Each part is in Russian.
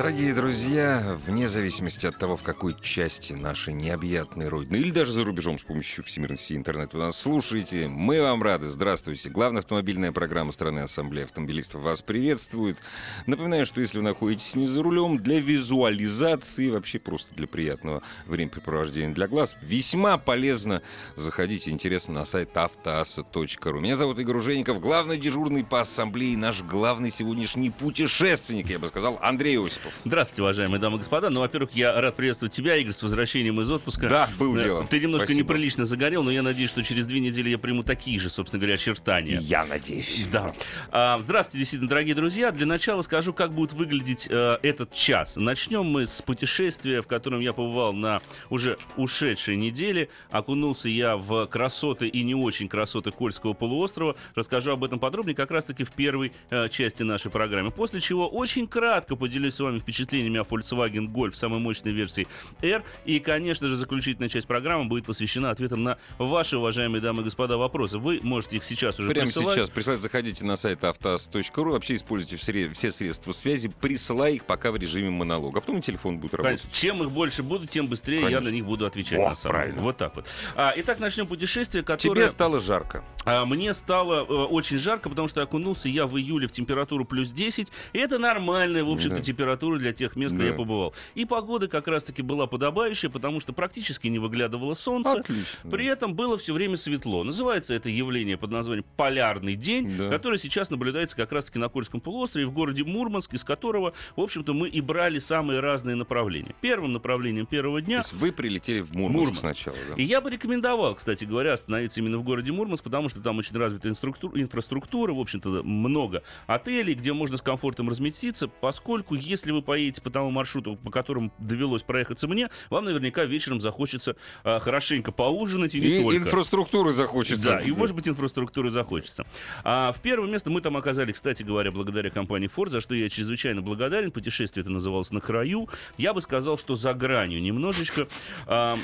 Дорогие друзья, вне зависимости от того, в какой части нашей необъятной Родины, или даже за рубежом с помощью всемирной сети интернет вы нас слушаете, мы вам рады. Здравствуйте. Главная автомобильная программа страны Ассамблеи автомобилистов вас приветствует. Напоминаю, что если вы находитесь не за рулем, для визуализации, вообще просто для приятного времяпрепровождения для глаз, весьма полезно заходите, интересно, на сайт автоаса.ру. Меня зовут Игорь Ужеников, главный дежурный по Ассамблее, наш главный сегодняшний путешественник, я бы сказал, Андрей Осипов. Здравствуйте, уважаемые дамы и господа. Ну, во-первых, я рад приветствовать тебя, Игорь, с возвращением из отпуска. Да, был Э, дело. Ты немножко Спасибо. неприлично загорел, но я надеюсь, что через две недели я приму такие же, собственно говоря, очертания. Я надеюсь. Да. А, здравствуйте, действительно, дорогие друзья. Для начала скажу, как будет выглядеть э, этот час. Начнем мы с путешествия, в котором я побывал на уже ушедшей неделе. Окунулся я в красоты и не очень красоты Кольского полуострова. Расскажу об этом подробнее как раз-таки в первой э, части нашей программы. После чего очень кратко поделюсь с вами впечатлениями о Volkswagen Golf самой мощной версии R. И, конечно же, заключительная часть программы будет посвящена ответам на ваши, уважаемые дамы и господа, вопросы. Вы можете их сейчас уже Прямо присылать. сейчас присылать, заходите на сайт автоаз.ру, вообще используйте все, средства связи, присылай их пока в режиме монолога, а потом телефон будет работать. Конечно. Чем их больше будут, тем быстрее Конечно. я на них буду отвечать. Во, на самом правильно. деле. Вот так вот. А, итак, начнем путешествие, Тебе которое... стало жарко. А, Мне стало э, очень жарко, потому что окунулся я в июле в температуру плюс 10. И это нормальная, в общем-то, Да. температура для тех мест, где Да. я побывал. И погода как раз-таки была подобающая, потому что практически не выглядывало солнце. Отлично. При этом было все время светло. Называется это явление под названием «Полярный день», Да. который сейчас наблюдается как раз-таки на Кольском полуострове, в городе Мурманск, из которого, в общем-то, мы и брали самые разные направления. Первым направлением первого То дня есть вы прилетели в Мурманск, Мурманск. сначала, да? и я бы рекомендовал, кстати говоря, остановиться именно в городе Мурманск, потому что там очень развита инфраструктура, в общем-то, много отелей, где можно с комфортом разместиться, поскольку если вы поедете по тому маршруту, по которому довелось проехаться мне, вам наверняка вечером захочется а, хорошенько поужинать и не И только. инфраструктуры захочется. Да, и может быть инфраструктуры захочется. А в первое место мы там оказались, кстати говоря, благодаря компании Ford, за что я чрезвычайно благодарен. Путешествие это называлось на краю. Я бы сказал, что за гранью немножечко. А,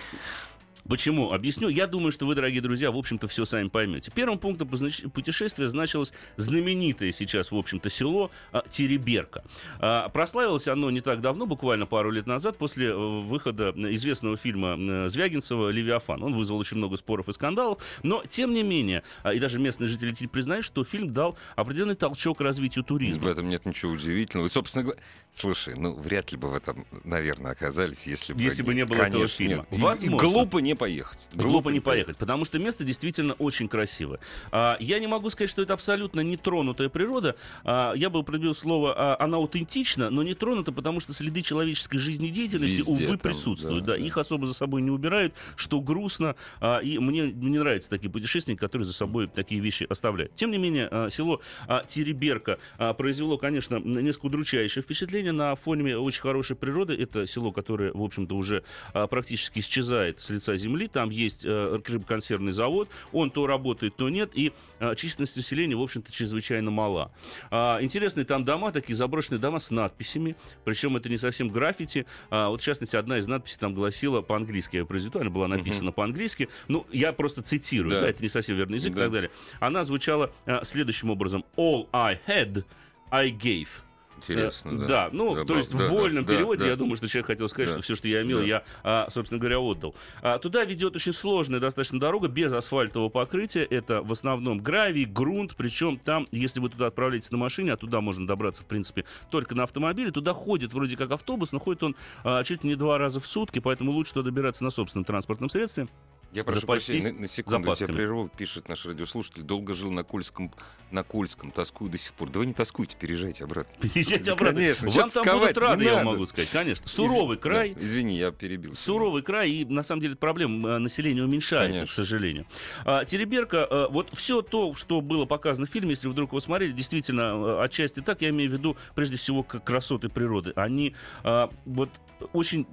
Почему? Объясню. Я думаю, что вы, дорогие друзья, в общем-то, все сами поймете. Первым пунктом путешествия значилось знаменитое сейчас, в общем-то, село а, Тереберка. А, прославилось оно не так давно, буквально пару лет назад, после э, выхода известного фильма э, Звягинцева «Левиафан». Он вызвал очень много споров и скандалов, но, тем не менее, а, и даже местные жители теперь признают, что фильм дал определенный толчок развитию туризма. В этом нет ничего удивительного. И, собственно говоря, слушай, ну, вряд ли бы в этом, наверное, оказались, если бы... Если бы не было этого Конечно, фильма. нет. Возможно. глупо не поехать. Глупо не поехать, потому что место действительно очень красивое. А, я не могу сказать, что это абсолютно нетронутая природа. А, я бы употребил слово, а, она аутентична, но не тронута, потому что следы человеческой жизнедеятельности, Везде увы, там, присутствуют. да, Да, да. Их особо за собой не убирают, что грустно. А, и мне не нравятся такие путешественники, которые за собой такие вещи оставляют. Тем не менее, а, село а, Тереберка а, произвело, конечно, несколько удручающее впечатление на фоне очень хорошей природы. Это село, которое, в общем-то, уже а, практически исчезает с лица земли. Там есть э, рыбоконсервный завод. Он то работает, то нет. И а, численность населения, в общем-то, чрезвычайно мала. А, интересные там дома, такие заброшенные дома с надписями. Причем это не совсем граффити. А, вот, в частности, одна из надписей там гласила по-английски. Я произведу, она была написана по-английски. Ну, я просто цитирую. Да. Да. это не совсем верный язык Да. и так далее. Она звучала а, следующим образом. All I had, I gave. Интересно, Э, да. ну, Да, то есть да, в вольном да, переводе, да. я думаю, что человек хотел сказать, Да. что все, что я имел, Да. я, а, собственно говоря, отдал. А, туда ведет очень сложная достаточно дорога, без асфальтового покрытия. Это в основном гравий, грунт, причем там, если вы туда отправляетесь на машине, а туда можно добраться, в принципе, только на автомобиле, туда ходит вроде как автобус, но ходит он а, чуть ли не два раза в сутки, поэтому лучше туда добираться на собственном транспортном средстве. Я прошу запастись прощения, на, на секунду, я тебя запасками. прерву, пишет наш радиослушатель. Долго жил на Кольском, на Кольском, тоскую до сих пор. Да вы не тоскуйте, переезжайте обратно. Переезжайте обратно. конечно, Вам там будут рады, я вам могу сказать, конечно. Суровый Из- край, да, извини, я перебил. Суровый край, и на самом деле проблем э, населения уменьшается, Конечно. к сожалению. А, Тереберка, э, вот все то, что было показано в фильме, если вдруг его смотрели, действительно, э, отчасти так, я имею в виду, прежде всего, как красоты природы. Они а, вот очень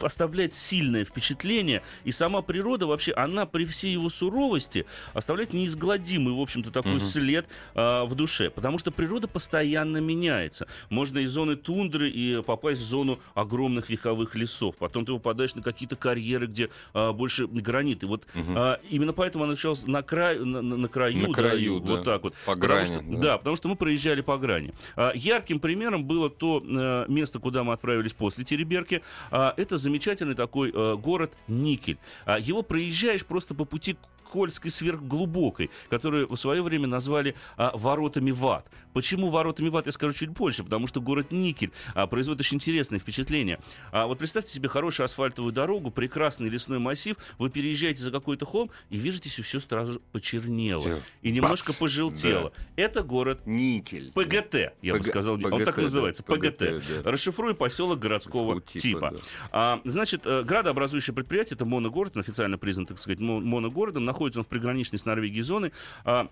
оставляет сильное впечатление, и сама природа вообще, она при всей его суровости оставляет неизгладимый, в общем-то, такой Мгм. след а, в душе, потому что природа постоянно меняется. Можно из зоны тундры и попасть в зону огромных вековых лесов, потом ты попадаешь на какие-то карьеры, где а, больше гранит, и вот Мгм. а, именно поэтому она началась на, краю, на, на- на краю, На да, краю, и да. вот так вот. По Потому грани, что- да. да, потому что мы проезжали по грани. А, Ярким примером было то э, место, куда мы отправились после Тереберки. А, Это замечательный такой э, город Никель. А, Его проезжаешь просто по пути Кольской сверхглубокой, которую в свое время назвали а, воротами в ад. Почему воротами в ад, я скажу чуть позже, потому что город Никель а, производит очень интересное впечатление. А, вот представьте себе хорошую асфальтовую дорогу, прекрасный лесной массив, вы переезжаете за какой-то холм и видите, все сразу почернело Всё. и немножко Бац! пожелтело. Это город Никель. ПГТ, я бы ПГ сказал. Он ПГТ, так и да, называется, ПГТ. ПГТ, да. Расшифруй поселок городского типа. типа, да. А, значит, э, градообразующее предприятие, это моногород, он официально признан, так сказать, мо- моногородом. Находится он в приграничной с Норвегией зоны. А,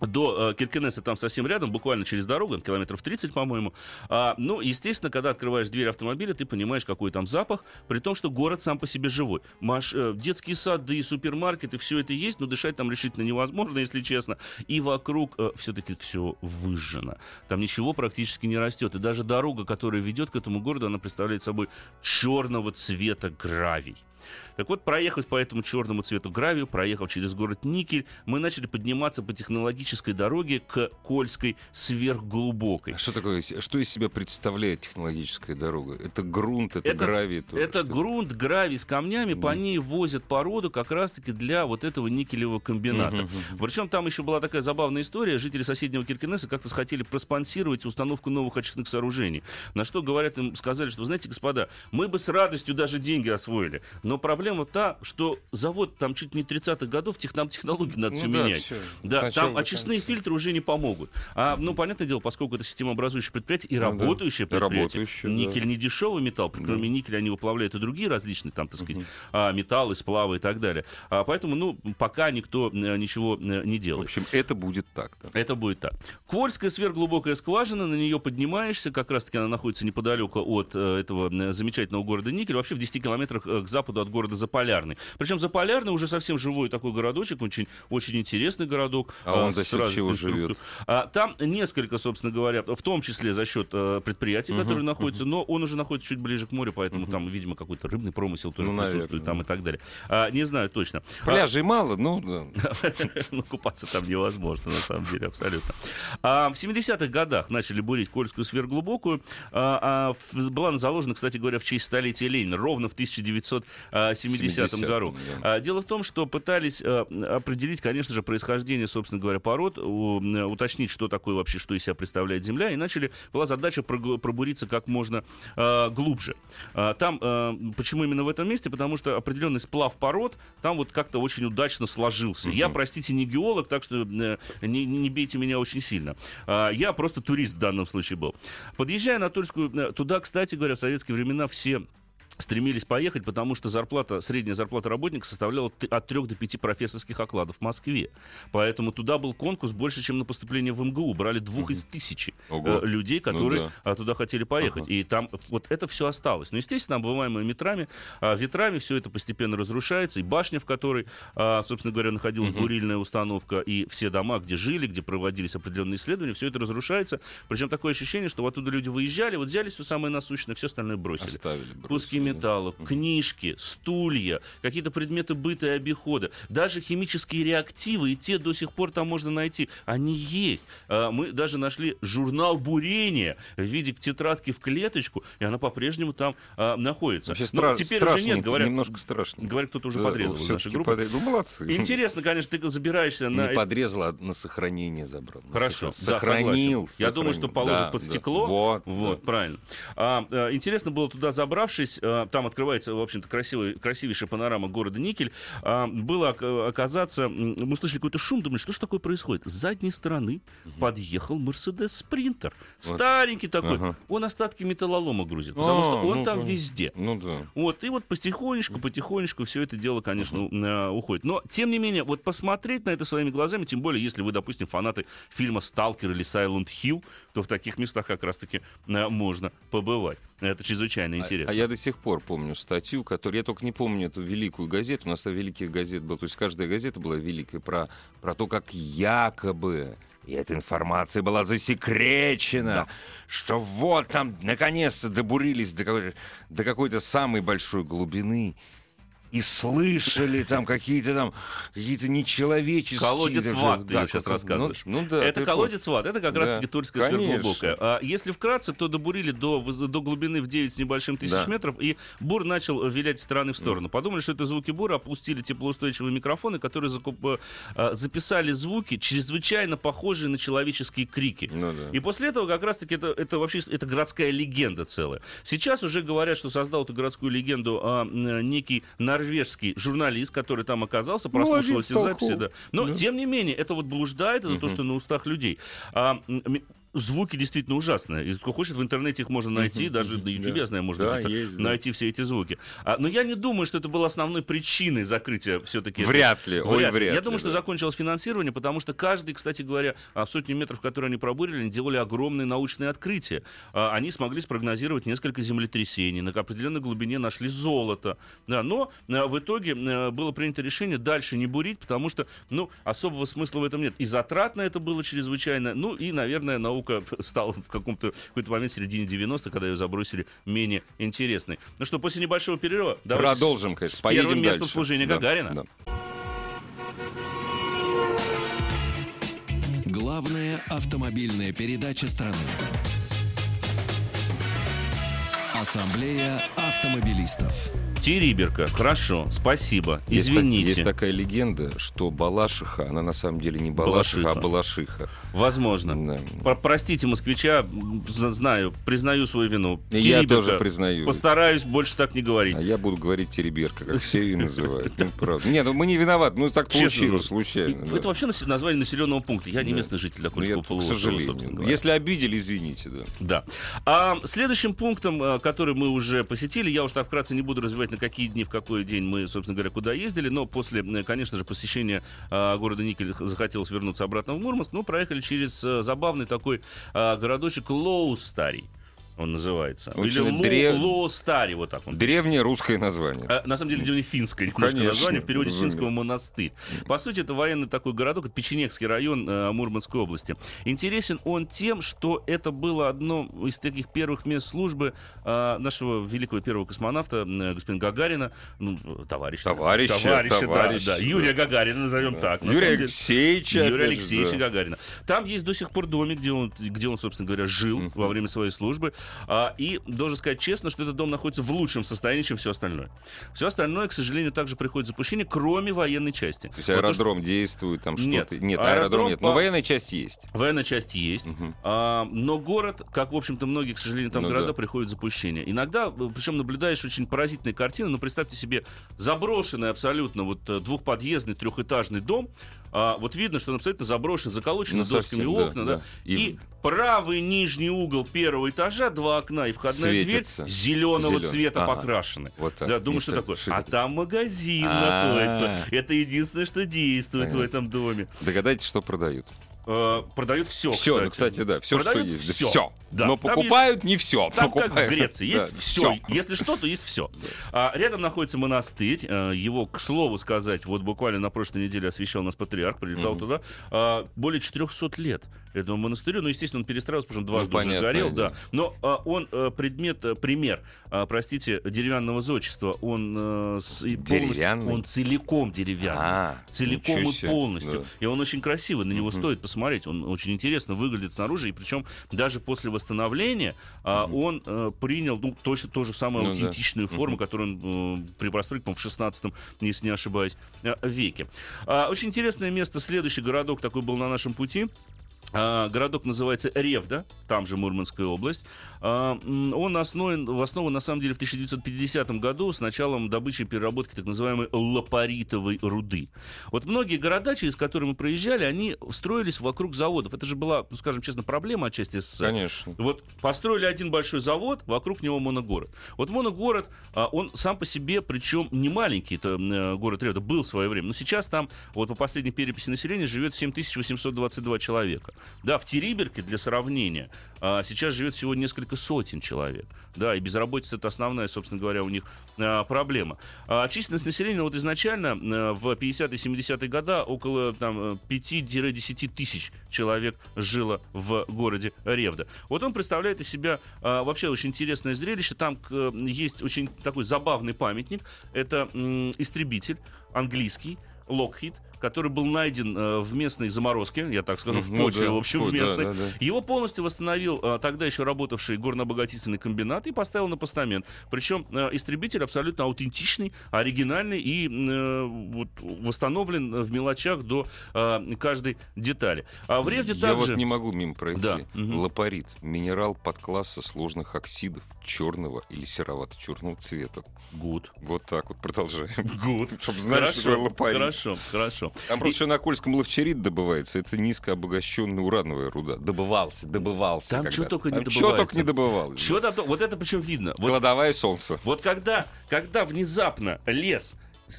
до э, Киркенеса там совсем рядом, буквально через дорогу, километров 30, по-моему. А, ну, естественно, когда открываешь дверь автомобиля, ты понимаешь, какой там запах, при том, что город сам по себе живой. Маш, э, детские сады, супермаркеты, все это есть, но дышать там решительно невозможно, если честно. И вокруг все-таки все выжжено. Там ничего практически не растет. И даже дорога, которая ведет к этому городу, она представляет собой черного цвета гравий. Так вот, проехав по этому черному цвету гравию, проехав через город Никель, мы начали подниматься по технологической дороге к Кольской сверхглубокой. А что такое, что из себя представляет технологическая дорога? Это грунт, это, Это- гравий? Это что-то? грунт, гравий с камнями, по Мгм. ней возят породу как раз-таки для вот этого никелевого комбината. Мгм. Причем там еще была такая забавная история. Жители соседнего Киркенеса как-то хотели проспонсировать установку новых очистных сооружений. На что, говорят, им сказали, что, знаете, господа, мы бы с радостью даже деньги освоили. Но проблема та, что завод там чуть не 30-х годов, тех, нам технологии надо Ну все да, менять. всё. Да, там очистные конца. фильтры уже не помогут. А, ну, понятное дело, поскольку это системообразующее предприятие и Ну да, работающее и предприятие, работающее, да. никель не дешевый металл, Да. кроме никеля они выплавляют и другие различные, там, так сказать, а, металлы, сплавы и так далее. А, поэтому, ну, пока никто э, ничего э, не В делает. общем, это будет так. да. Это будет так. Квольская сверхглубокая скважина, на нее поднимаешься, как раз-таки она находится неподалеку от э, этого э, замечательного города Никель, вообще в 10 километрах к западу от города Заполярный. Причем Заполярный уже совсем живой такой городочек, очень, очень интересный городок. А он за счет чего живет? А, там несколько, собственно говоря, в том числе за счет э, предприятий, Мгм, которые находятся, но он уже находится чуть ближе к морю, поэтому там, видимо, какой-то рыбный промысел тоже Ну, присутствует наверное, там да. и так далее. А, не знаю точно. А, Пляжей мало, ну, да. ну, купаться там невозможно, на самом деле, абсолютно. А, в 70-х годах начали бурить Кольскую сверхглубокую. А, а, была заложена, кстати говоря, в честь столетия Ленина, ровно в 1970 году. 70-м, А, Дело в том, что пытались а, определить, конечно же, происхождение, собственно говоря, пород, м, уточнить, что такое вообще, что из себя представляет Земля, и начали, была задача пробуриться как можно глубже. А, Там, почему именно в этом месте? Потому что определенный сплав пород там вот как-то очень удачно сложился. Я, Мгм. простите, не геолог, так что э, не, не бейте меня очень сильно. А, Я просто турист в данном случае был. Подъезжая на Тульскую, э, туда, кстати говоря, в советские времена все стремились поехать, потому что зарплата, средняя зарплата работника составляла от 3 до 5 профессорских окладов в Москве. Поэтому туда был конкурс больше, чем на поступление в МГУ. Брали двух из тысячи Ого. э, людей, которые Ну а, туда хотели поехать. Ага. И там вот это все осталось. Но, естественно, обываемые метрами, а, ветрами все это постепенно разрушается. И башня, в которой, а, собственно говоря, находилась Мгм. бурильная установка, и все дома, где жили, где проводились определенные исследования, все это разрушается. Причем такое ощущение, что оттуда люди выезжали, вот взяли все самое насущное, все остальное бросили Оставили. бросили, да. Металла, книжки, стулья, какие-то предметы быта и обихода, даже химические реактивы, и те до сих пор там можно найти. Они есть. А, Мы даже нашли журнал бурения в виде тетрадки в клеточку, и она по-прежнему там а, находится. Вообще Ну, стра- теперь уже нет, говорят, немножко страшно. говорят, кто-то уже Да, подрезал нашей всё-таки группы. подрез- Ну, молодцы. Интересно, конечно, ты забираешься на... Не подрезал, а на сохранение забрал. На Хорошо, сохра- да, Сохранил. согласен. Я думаю, что положит Да, под да. стекло. Вот. Вот, да. правильно. А, э, интересно было туда забравшись, э, там открывается, в общем-то, красивый, красивейшая панорама города Никель, э, было ока- оказаться, мы слышали какой-то шум, думали, что же такое происходит? С задней стороны подъехал Мерседес Спринтер. Старенький такой. Ага. Он остатки металлолома грузит, потому что А, он ну, там везде. Ну да. Вот, и вот потихонечку, потихонечку все это дело, конечно, э, уходит. Но, тем не менее, вот посмотреть на это своими глазами, тем более, если вы, допустим, фанаты фильма «Сталкер» или «Silent Hill», то в таких местах как раз-таки э, можно побывать. Это чрезвычайно А- интересно. А, я до сих пор помню статью, которую я только не помню эту великую газету. У нас там великих газет было. То есть каждая газета была великая про, про то, как якобы и эта информация была засекречена, что вот там наконец-то добурились до какой- до какой-то самой большой глубины и слышали там какие-то там какие-то нечеловеческие... Колодец даже- ват, ты да, сейчас как- рассказываешь. Ну, ну да. это колодец ват, это как Да, раз-таки Тульская конечно. сверхглубокая. А если вкратце, то добурили до, до глубины в 9 с небольшим тысяч Да. метров, и бур начал вилять из стороны в сторону. Подумали, что это звуки бура, опустили теплоустойчивые микрофоны, которые закуп- э, записали звуки, чрезвычайно похожие на человеческие крики. Ну да. И после этого как раз-таки это, это вообще это городская легенда целая. Сейчас уже говорят, что создал эту городскую легенду а, некий норвежский журналист, который там оказался, прослушал Молодец, эти записи. Да. Но, Да. тем не менее, это вот блуждает, это то, что на устах людей. А, звуки действительно ужасные. Если кто хочет, в интернете их можно найти, даже на YouTube, Да. я знаю, можно Да, есть, да. найти все эти звуки. А, но я не думаю, что это было основной причиной закрытия все-таки. Вряд ли, ой, вряд Я ли, думаю, что да. закончилось финансирование, потому что каждый, кстати говоря, а, сотни метров, которые они пробурили, они делали огромные научные открытия. А, Они смогли спрогнозировать несколько землетрясений, на определенной глубине нашли золото. Да, но а, в итоге а, было принято решение дальше не бурить, потому что ну, особого смысла в этом нет. И затрат на это было чрезвычайно. Ну и, наверное, наука стала в каком-то какой-то момент в середине 90-х, когда ее забросили менее интересной. Ну что, после небольшого перерыва Продолжим, конечно. с Поедем первым местом дальше. служения Да, Гагарина. да. Главная автомобильная передача страны. Ассамблея автомобилистов. Териберка, хорошо, спасибо, Есть так- извините. Есть, такая легенда, что Балашиха, она на самом деле не Балашиха, а Балашиха. Возможно. Да. Про- Простите, москвича, знаю, признаю свою вину. И я Териберка, тоже признаю. Постараюсь больше так не говорить. А я буду говорить тереберка, как все ее называют. Ну. Не, ну мы не виноваты, ну так получилось, ну, случайно. Это вообще название населенного пункта. Я не местный житель Ну, Докольского к полуострова, собственно говоря. Если обидели, извините, да. Да. А, следующим пунктом, а, который мы уже посетили, я уж так вкратце не буду развивать, на какие дни, в какой день мы, собственно говоря, куда ездили, но после, э, конечно же, посещения а, города Никель захотелось вернуться обратно в Мурманск, ну, проехали через а, забавный такой а, городочек Лоустарий. Он называется. Очень Или древ- Лоустари, вот так он. Древнее русское название. А, На самом деле, это финское немножко Конечно, название, в переводе с финского монастырь. По сути, это военный такой городок, это Печенегский район э, Мурманской области. Интересен он тем, что это было одно из таких первых мест службы э, нашего великого первого космонавта, э, господина Гагарина, ну, товарища. Товарища, товарища, да, товарища, да, да. Юрия Гагарина, назовем так. на Юрия. Алексеевича. Юрия Алексеевича да. Гагарина. Там есть до сих пор домик, где он, где он собственно говоря, жил во время своей службы. А, и должен сказать честно, что этот дом находится в лучшем состоянии, чем все остальное. Все остальное, к сожалению, также приходит запущение, кроме военной части. То есть Вот то, аэродром действует, там Нет, что-то. Нет, аэродром аэродром нет. по- Но военная часть есть. что Военная часть есть, Мгм. а, но город, как, в общем-то, многие, к сожалению, там Ну города да. приходят в запущение. Иногда, причем наблюдаешь очень поразительные картины, но представьте себе заброшенный абсолютно вот э, двухподъездный трехэтажный дом, а, вот видно, что он абсолютно заброшен, заколочены Ну, досками совсем, окна, да, да. И... И- правый нижний угол первого этажа, два окна и входная Светится. дверь зеленого Зелёный. цвета Ага. покрашены. Вот так. Да, думаю, что такое? что А там магазин А. находится. Это единственное, что действует в Понятно. этом доме. Догадайтесь, что продают. Э, продают все, Все, кстати. ну, кстати, да, все, что Продают есть. всё. Все. Да, Но там покупают не все. Там как в Греции, есть все. всё. Если что, то есть все. рядом находится монастырь. А, его, к слову сказать, вот буквально на прошлой неделе освещал нас патриарх, прилетал Мгм. туда. А, более 400 лет этому монастырю. Ну, естественно, он перестраивался, потому что он дважды уже понятное горел. дело. Да. Но а, он э, предмет, э, пример, а, простите, деревянного зодчества. Он, э, с- он целиком деревянный. А, Целиком и полностью. Да. И он очень красивый, на него Мгм. стоит посмотреть. Он очень интересно выглядит снаружи, и причем даже после восстановления а, Мгм. он э, принял ну, точно ту же самую Ну да. аутентичную форму, Мгм. которую он э, при постройке, по-моему, в 16 если не ошибаюсь, э, веке. А, очень интересное место, следующий городок такой был на нашем пути. А, Городок называется Ревда, там же Мурманская область. А, Он основан, основан на самом деле в 1950 году с началом добычи и переработки так называемой лапаритовой руды. Вот многие города, через которые мы проезжали, они строились вокруг заводов. Это же была, ну, скажем честно, проблема отчасти с Конечно. вот построили один большой завод, вокруг него моногород. Вот моногород, а, он сам по себе, причем не маленький, это э, город Ревда, был в свое время. Но сейчас там, вот по последней переписи населения, живет 7822 человека. Да, в Териберке, для сравнения, а, сейчас живет всего несколько сотен человек. Да, и безработица это основная, собственно говоря, у них а, проблема. А численность населения вот изначально э, в 50-70-е годы около там, э, 5-10 тысяч человек жило в городе Ревда. Вот он представляет из себя а, вообще очень интересное зрелище. Там есть очень такой забавный памятник. Это истребитель английский, Lockheed, который был найден э, в местной заморозке, я так скажу, в Ну почве, да, в общем, в да, местной. да, да. Его полностью восстановил э, тогда еще работавший горнообогатительный комбинат и поставил на постамент. Причем э, истребитель абсолютно аутентичный, оригинальный и э, вот, восстановлен в мелочах до э, каждой детали. А в Ревде Я также... вот не могу мимо пройти. Да. Лапарит. Минерал подкласса сложных оксидов черного или серовато-черного цвета. Гуд. Вот так вот продолжаем. Гуд. Чтобы знали, что такое лапарит. хорошо, хорошо. Там просто еще на Кольском лавчерит добывается. Это низкообогащенная урановая руда. Добывался, добывался. Там чё только не чё добывается. только не добывалось. Чего там, вот это причем видно. Вот Кладовая солнца. Вот когда, когда внезапно лес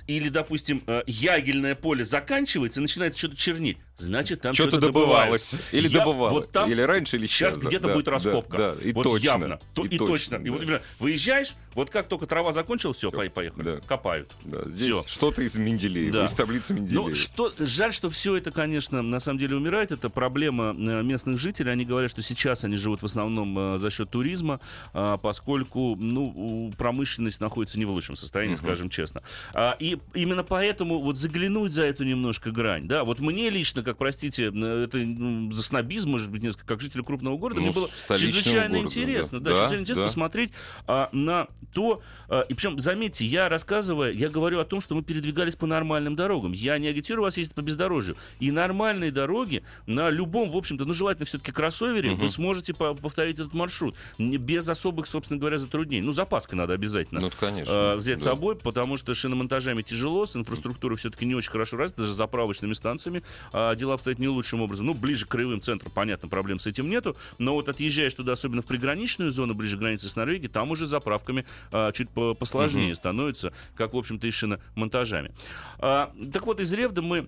или, допустим, э, ягельное поле заканчивается и начинает что-то чернеть, значит, там Что-то что-то добывалось. Или Я- добывалось. вот там Или раньше, или сейчас. Сейчас да, где-то да, будет да, раскопка. Да, и вот точно. явно. То- и, точно. И вот да. именно выезжаешь, вот как только трава закончилась, все, поехали. да. Копают. Да, здесь Всё. что-то из Менделеева, Да. из таблицы Менделеева. Ну, что, жаль, что все это, конечно, на самом деле умирает. Это проблема э, местных жителей. Они говорят, что сейчас они живут в основном э, за счет туризма, а, поскольку ну, промышленность находится не в лучшем состоянии, Мгм. скажем честно. А, И именно поэтому вот заглянуть за эту немножко грань, да, вот мне лично, как, простите, это за снобизм, может быть, несколько, как жителю крупного города, Ну, мне было чрезвычайно города, интересно, да. да, Да, чрезвычайно интересно да. посмотреть а, на то, а, и причем, заметьте, я рассказывая, я говорю о том, что мы передвигались по нормальным дорогам. Я не агитирую вас ездить по бездорожью. И нормальные дороги на любом, в общем-то, ну, желательно все-таки кроссовере, Мгм. вы сможете по- повторить этот маршрут без особых, собственно говоря, затруднений. Ну, запаской надо обязательно. Ну, конечно. э, взять с да. собой, потому что шиномонтажами тяжело, с инфраструктурой все-таки не очень хорошо развита, даже заправочными станциями а, дела обстоят не лучшим образом. Ну, ближе к краевым центрам, понятно, проблем с этим нету, но вот отъезжаешь туда, особенно в приграничную зону, ближе к границе с Норвегией, там уже заправками а, чуть по- посложнее Мгм. становится, как, в общем-то, и шиномонтажами. А, так вот, из Ревда мы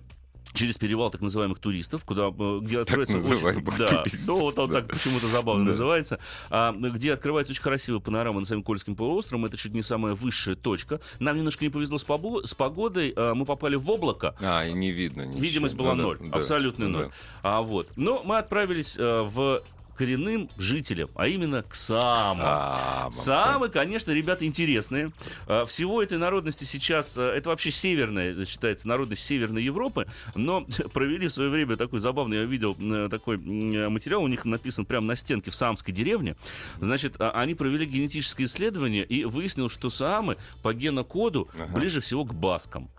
через перевал так называемых туристов, куда, э, где открывается очень- да, туристов, ну вот он да. так почему-то забавно Да. называется, а, где открывается очень красивая панорама над самим Кольским полуостровом. Это чуть не самая высшая точка. Нам немножко не повезло с, побо- с погодой. а, мы попали в облако. А, и не видно ничего. Видимость была Да-да, ноль, да, абсолютный да. ноль. А вот, но мы отправились э, в коренным жителям, а именно к Саамам. Саамам. Самы, конечно, ребята интересные. А, Всего этой народности сейчас, а, это вообще северная, считается, народность Северной Европы, но провели в свое время такой забавный, я видел такой материал, у них написан прямо на стенке в Саамской деревне. Значит, а, они провели генетическое исследование и выяснилось, что Саамы по генокоду Ага. ближе всего к баскам.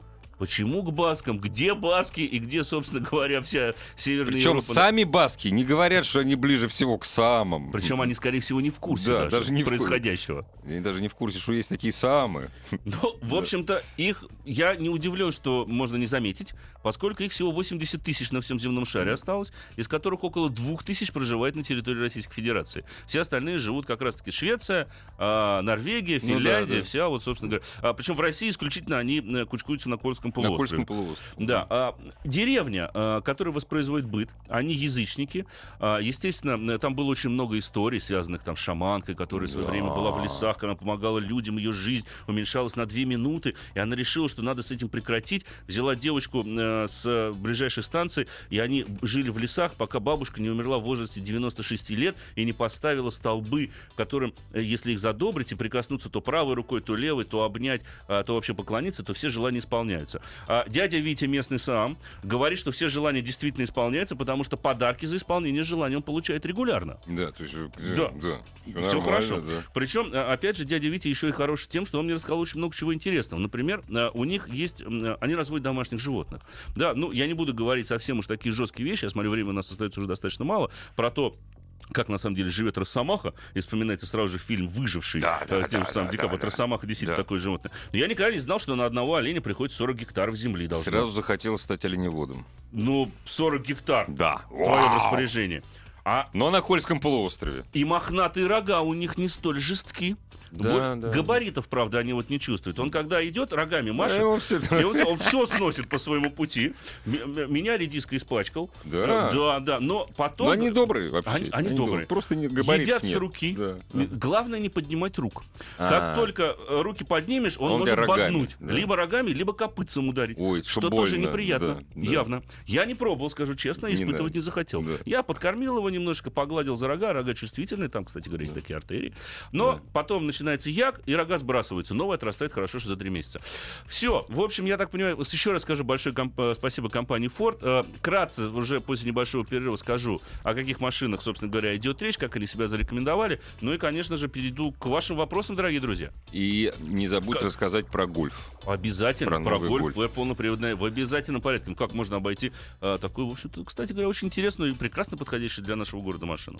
Почему к баскам? Где баски и где, собственно говоря, вся Северная Причем Европа? сами баски не говорят, что они ближе всего к самым. Причем они, скорее всего, не в курсе Да, даже, даже не в происходящего. Они даже не в курсе, что есть такие самые. Ну, в общем-то, их я не удивлен, что можно не заметить, поскольку их всего 80 тысяч на всем земном шаре осталось, из которых около 2 тысяч проживает на территории Российской Федерации. Все остальные живут как раз-таки Швеция, а, Норвегия, Ну да, Финляндия, да. вся вот, собственно говоря. А, причем в России исключительно они э, кучкуются на Кольском На полуострове. Кольском полуострове. Да, а, деревня, а, которая воспроизводит быт, они язычники. А, естественно, э, там было очень много историй, связанных там с шаманкой, которая в свое время была в лесах, она помогала людям, ее жизнь уменьшалась на две минуты, и она решила, что надо с этим прекратить. Взяла девочку э, с ближайшей станции, и они жили в лесах, пока бабушка не умерла в возрасте 96 лет и не поставила столбы, которым, э, если их задобрить и прикоснуться то правой рукой, то левой, то обнять, а, то вообще поклониться, то все желания исполняются. А, дядя Витя, местный сам, говорит, что все желания действительно исполняются, потому что подарки за исполнение желаний он получает регулярно. Да, то есть... э, Да. да. Все хорошо. да. Причем, а, опять же, дядя Витя еще и хорош тем, что он мне рассказал очень много чего интересного. Например, а, у них есть, они разводят домашних животных. Да, ну, я не буду говорить совсем уж такие жесткие вещи, я смотрю, время у нас остается уже достаточно мало, про то, как на самом деле живет Росомаха, и вспоминается сразу же фильм «Выживший» Да, да, э, с тем да, же самым да, Ди Каприо. да, Росомаха действительно да. такое животное. Но я никогда не знал, что на одного оленя приходится 40 гектаров земли должно. Сразу захотелось стать оленеводом. Ну, 40 гектар Да. в твоем распоряжении. А Но на Кольском полуострове. и мохнатые рога у них не столь жестки. Да, да. Габаритов, правда, они вот не чувствуют. Он когда идет, рогами машет, его всё- и он, все сносит по своему пути. Меня редиска испачкал. Да. Э, Да, да. Но потом... Но они добрые вообще. Они- они добрые. Просто не габаритов Едят с нет. руки. Да. М, Главное не поднимать рук. А. Как только э, руки поднимешь, он, Он может рогами, боднуть. да. Либо рогами, либо копытцем ударить. Ой, что что тоже больно, неприятно. да, да. Явно. Я не пробовал, скажу честно, Не испытывать надо. не захотел. Да. Я подкормил его немножко, погладил за рога. Рога чувствительные, там, кстати говоря, есть такие артерии. Но Да. потом начинается як, и рога сбрасываются. Новый отрастает хорошо, что за три месяца. Все. В общем, я так понимаю, еще раз скажу большое комп- э, спасибо компании Ford. Э, Кратко, уже после небольшого перерыва скажу, о каких машинах, собственно говоря, идет речь, как они себя зарекомендовали. Ну и, конечно же, перейду к вашим вопросам, дорогие друзья. И не забудь Как- рассказать про гольф. Обязательно. Про Про, гольф, гольф. полноприводная, в обязательном порядке. Ну, как можно обойти э, такую, в общем-то, кстати говоря, очень интересную и прекрасно подходящую для нашего города машину.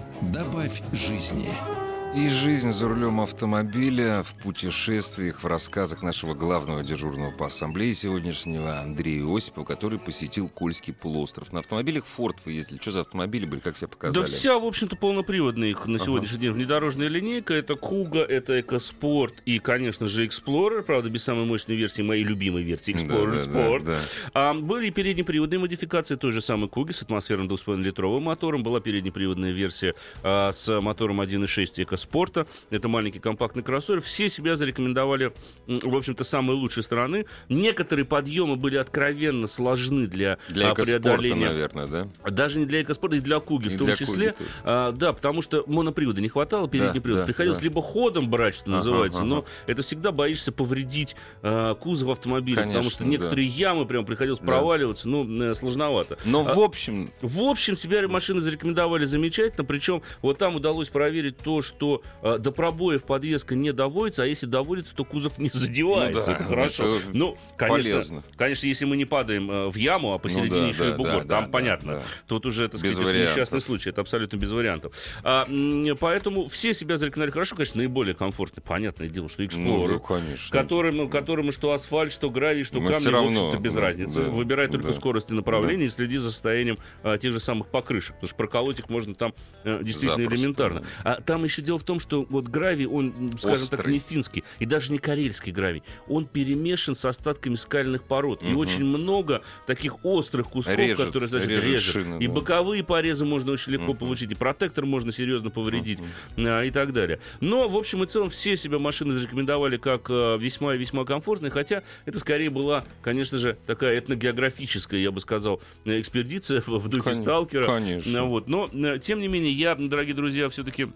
Добавь жизни. И жизнь за рулем автомобиля в путешествиях, в рассказах нашего главного дежурного по ассамблее сегодняшнего Андрея Осипова, который посетил Кольский полуостров. На автомобилях Форд вы ездили. Что за автомобили были? Как себя показали? Да вся, в общем-то, полноприводная их на Ага. сегодняшний день внедорожная линейка. Это Куга, это Экоспорт и, конечно же, Explorer. Правда, без самой мощной версии, моей любимой версии Да, Explorer да, Sport. да, да. А, были переднеприводные модификации той же самой Куги с атмосферным 2,5-литровым мотором. Была переднеприводная версия а, с мотором 1.6 Экоспорта. Это маленький компактный кроссовер. Все себя зарекомендовали, в общем-то, с самой лучшей стороны. Некоторые подъемы были откровенно сложны для, Для а, преодоления наверное, да? даже не для экоспорта, и для Куги И в том числе. Куги. А, да, потому что монопривода не хватало, передний Да, привод. да, Приходилось да. либо ходом брать, что Ага, называется, ага. но это всегда боишься повредить а, кузов автомобиля, потому Конечно, что некоторые ямы прям приходилось Да. проваливаться, ну, э, сложновато. Но, А- в общем, В общем, себя машины зарекомендовали замечательно, причем вот там удалось проверить то, что э, до пробоев подвеска не доводится, а если доводится, то кузов не задевается. Ну да, это хорошо. это ну, конечно, полезно. конечно, если мы не падаем э, в яму, а посередине Ну да, еще и да, бугор, да, там да, понятно. да. Тут уже, так Без сказать, это вариантов. несчастный случай, это абсолютно без вариантов. А, поэтому все себя зарекомендовали хорошо, конечно, наиболее комфортно. Понятное дело, что ну, Explorer, ну, конечно. которым, которым что асфальт, что гравий, что Но камни, всё в равно, общем-то, без да, разницы. да, Выбирай только да. скорость и направление и следи за состоянием а, тех же самых покрышек, потому что проколоть их можно там э, действительно Запросто, элементарно. А там еще дело в том, что вот гравий, он, скажем так, Острый. не финский и даже не карельский гравий. Он перемешан с остатками скальных пород. И Мгм. очень много таких острых кусков, Режет, которые, значит, режет режет. шины, и да. боковые порезы можно очень легко Мгм. получить, и протектор можно серьезно повредить а, и так далее. Но, в общем и целом, все себя машины зарекомендовали как а, весьма и весьма комфортные, хотя это скорее была, конечно же, такая этногеографическая, я бы сказал, э, экспедиция в, духе Кон- сталкера. конечно. Вот. Но, э, тем не менее, я, дорогие друзья, все-таки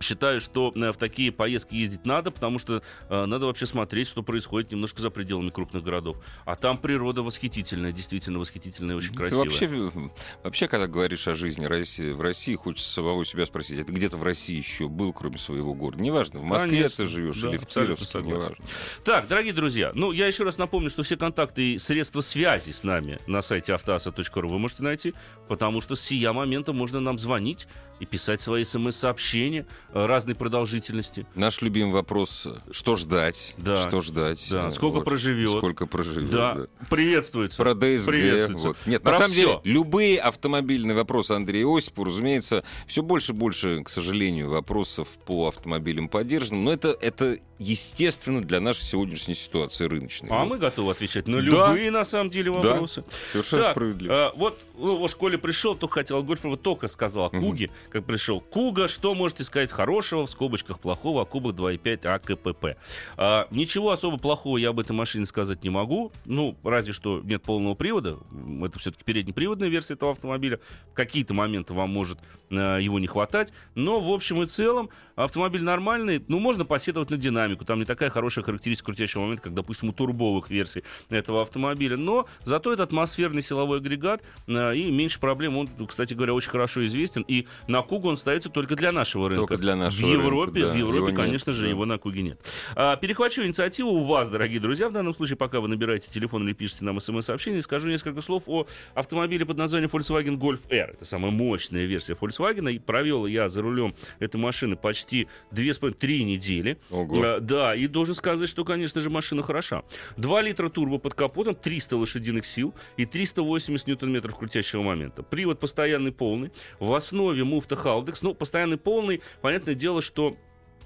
Считаю, что э, в такие поездки ездить надо, потому что э, надо вообще смотреть, что происходит немножко за пределами крупных городов. А там природа восхитительная, действительно восхитительная, очень Ты красивая. вообще, в- вообще, когда говоришь о жизни России, в России, хочется самого себя спросить, а ты где-то в России еще был, кроме своего города? Неважно, в Москве Конечно, ты живешь да, или в Кировске, неважно. Так, дорогие друзья, ну, я еще раз напомню, что все контакты и средства связи с нами на сайте автоаса.ру вы можете найти, потому что с сия момента можно нам звонить и писать свои смс-сообщения, разной продолжительности. Наш любимый вопрос, что ждать? Да. Что ждать? Да, Э, сколько проживет. Сколько проживет, Да, да. приветствуется. Про ДСГ. Приветствуется. вот. Нет, Про на самом всё. деле, любые автомобильные вопросы Андрея Осипу, разумеется, все больше и больше, к сожалению, вопросов по автомобилям поддержанным. Но это, это естественно для нашей сегодняшней ситуации рыночной. А Вот. мы готовы отвечать на Да. любые, на самом деле, Да. вопросы. Совершенно Так, справедливо. э, вот, ну, вот в школе пришел, то хотел Гольфова только сказал о Мгм. Куге, как пришел. Куга, что можете сказать хорошего, в скобочках плохого, о Кубах 2.5 АКПП. А, ничего особо плохого я об этой машине сказать не могу. Ну, разве что нет полного привода. Это все-таки переднеприводная версия этого автомобиля. В какие-то моменты вам может э, его не хватать. Но, в общем и целом, автомобиль нормальный. Ну, можно посетовать на динамику. Там не такая хорошая характеристика крутящего момента, как, допустим, у турбовых версий этого автомобиля. Но зато это атмосферный силовой агрегат, э, и меньше проблем. Он, кстати говоря, очень хорошо известен. И на Кугу он ставится только для нашего рынка. Только для нашего В Европе, рынка, да. в Европе, Его нет, конечно же, да. его на Куге нет. А, перехвачу инициативу у вас, дорогие друзья. В данном случае, пока вы набираете телефон или пишете нам смс-сообщение, скажу несколько слов о автомобиле под названием Volkswagen Golf R. Это самая мощная версия Volkswagen. И провел я за рулем этой машины почти 2,5-3 недели. Ого. А, да, и должен сказать, что, конечно же, машина хороша. 2 литра турбо под капотом, 300 лошадиных сил и 380 ньютон-метров крутящего момента. Привод постоянный полный. В основе муфта Haldex. Ну, постоянный полный, понятное дело, что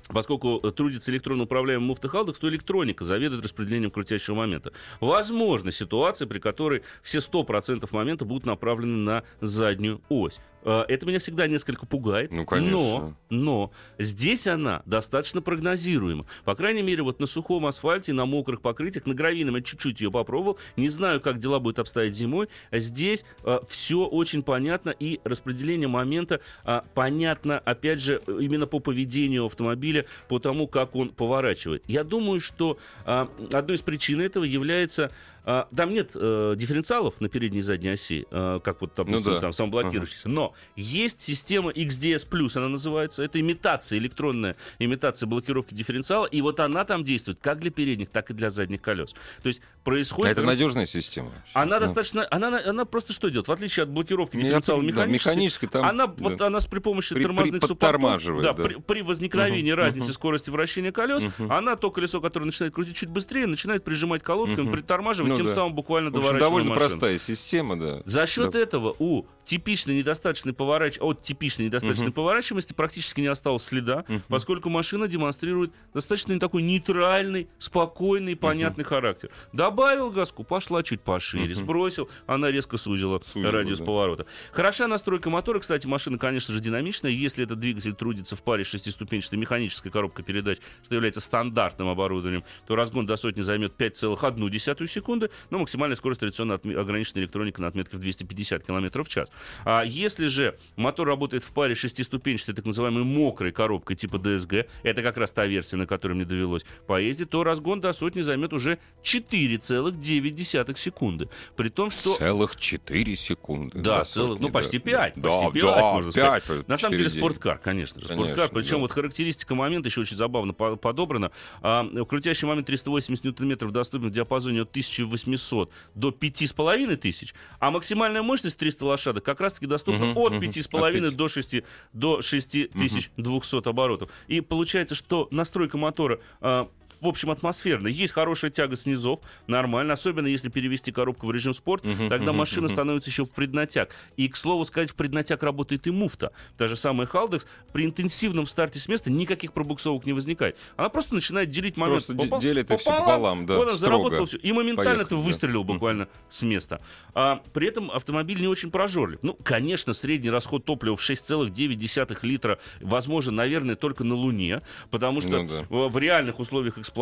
Поскольку э, трудится электронно управляемый муфта Халдекс, то электроника заведует распределением крутящего момента. Возможна ситуация, при которой все 100% момента будут направлены на заднюю ось. Э, Это меня всегда несколько пугает. Ну, конечно. Но, но здесь она достаточно прогнозируема. По крайней мере, вот на сухом асфальте, на мокрых покрытиях, на гравийном я чуть-чуть ее попробовал. Не знаю, как дела будут обстоять зимой. Здесь все очень понятно, и распределение момента а, понятно, опять же, именно по поведению автомобиля, по тому, как он поворачивает. Я думаю, что а, одной из причин этого является а, там нет э, дифференциалов на передней и задней оси, э, как вот, допустим, Ну да. там самоблокирующийся, но есть система XDS+, она называется, это имитация, электронная имитация блокировки дифференциала, и вот она там действует как для передних, так и для задних колес. То есть А происходит... это рас- надежная система. Она Ну, достаточно, она, она просто что делает? В отличие от блокировки Ну, дифференциала понимаю, да, механической, механической там, она, да. вот, она с при помощи При- при- тормозных суппортов, подтормаживает, да, да. При, при возникновении Мгм, разницы мгм. скорости вращения колес, Мгм. она то колесо, которое начинает крутить чуть быстрее, начинает прижимать колодками, Мгм. притормаживать, Ну тем да. самым буквально доворачивая довольно машину. простая система, да. За счет Да. этого у типичной недостаточной поворач... от типичной недостаточной Мгм. поворачиваемости практически не осталось следа, Мгм. поскольку машина демонстрирует достаточно такой нейтральный, спокойный, понятный характер. Добавил газку, пошла чуть пошире, Мгм. сбросил, она резко сузила, Сузила, радиус да. поворота. Хороша настройка мотора, кстати, машина, конечно же, динамичная. Если этот двигатель трудится в паре шестиступенчатой механической коробкой передач, что является стандартным оборудованием, то разгон до сотни займет 5,1 секунды, но максимальная скорость традиционно отме- ограничена электроникой на отметке в 250 км в час. А если же мотор работает в паре шестиступенчатой так называемой мокрой коробкой типа DSG, это как раз та версия, на которой мне довелось поездить, то разгон до сотни займет уже 4,9 секунды. При том, что... Целых 4 секунды. Да, целых, ну почти да. 5, Да, почти 5, да, можно пять, сказать. На самом деле 4,9. спорткар, конечно же, спорткар. Причем да. вот характеристика момента еще очень забавно по- подобрана. А, крутящий момент 380 ньютон-метров доступен в диапазоне от 1800 до 5500, а максимальная мощность 300 лошадок как раз-таки доступна Мгм, от мгм, 5,5 от до 6 до 6200 оборотов. И получается, что настройка мотора а, в общем, атмосферно. Есть хорошая тяга снизов, нормально, особенно если перевести коробку в режим спорт, Мгм, тогда мгм, машина мгм. становится еще в преднатяг. И, к слову сказать, в преднатяг работает и муфта. Та же самая Халдекс, при интенсивном старте с места никаких пробуксовок не возникает. Она просто начинает делить момент. Просто де- делит и всё пополам, да, Вот она заработала всё. И моментально Поехали, ты да. выстрелил Мгм. буквально с места. А, при этом автомобиль не очень прожорлив. Ну, конечно, средний расход топлива в 6,9 литра возможен, наверное, только на Луне, потому что Ну да. в, в реальных условиях эксплуатации,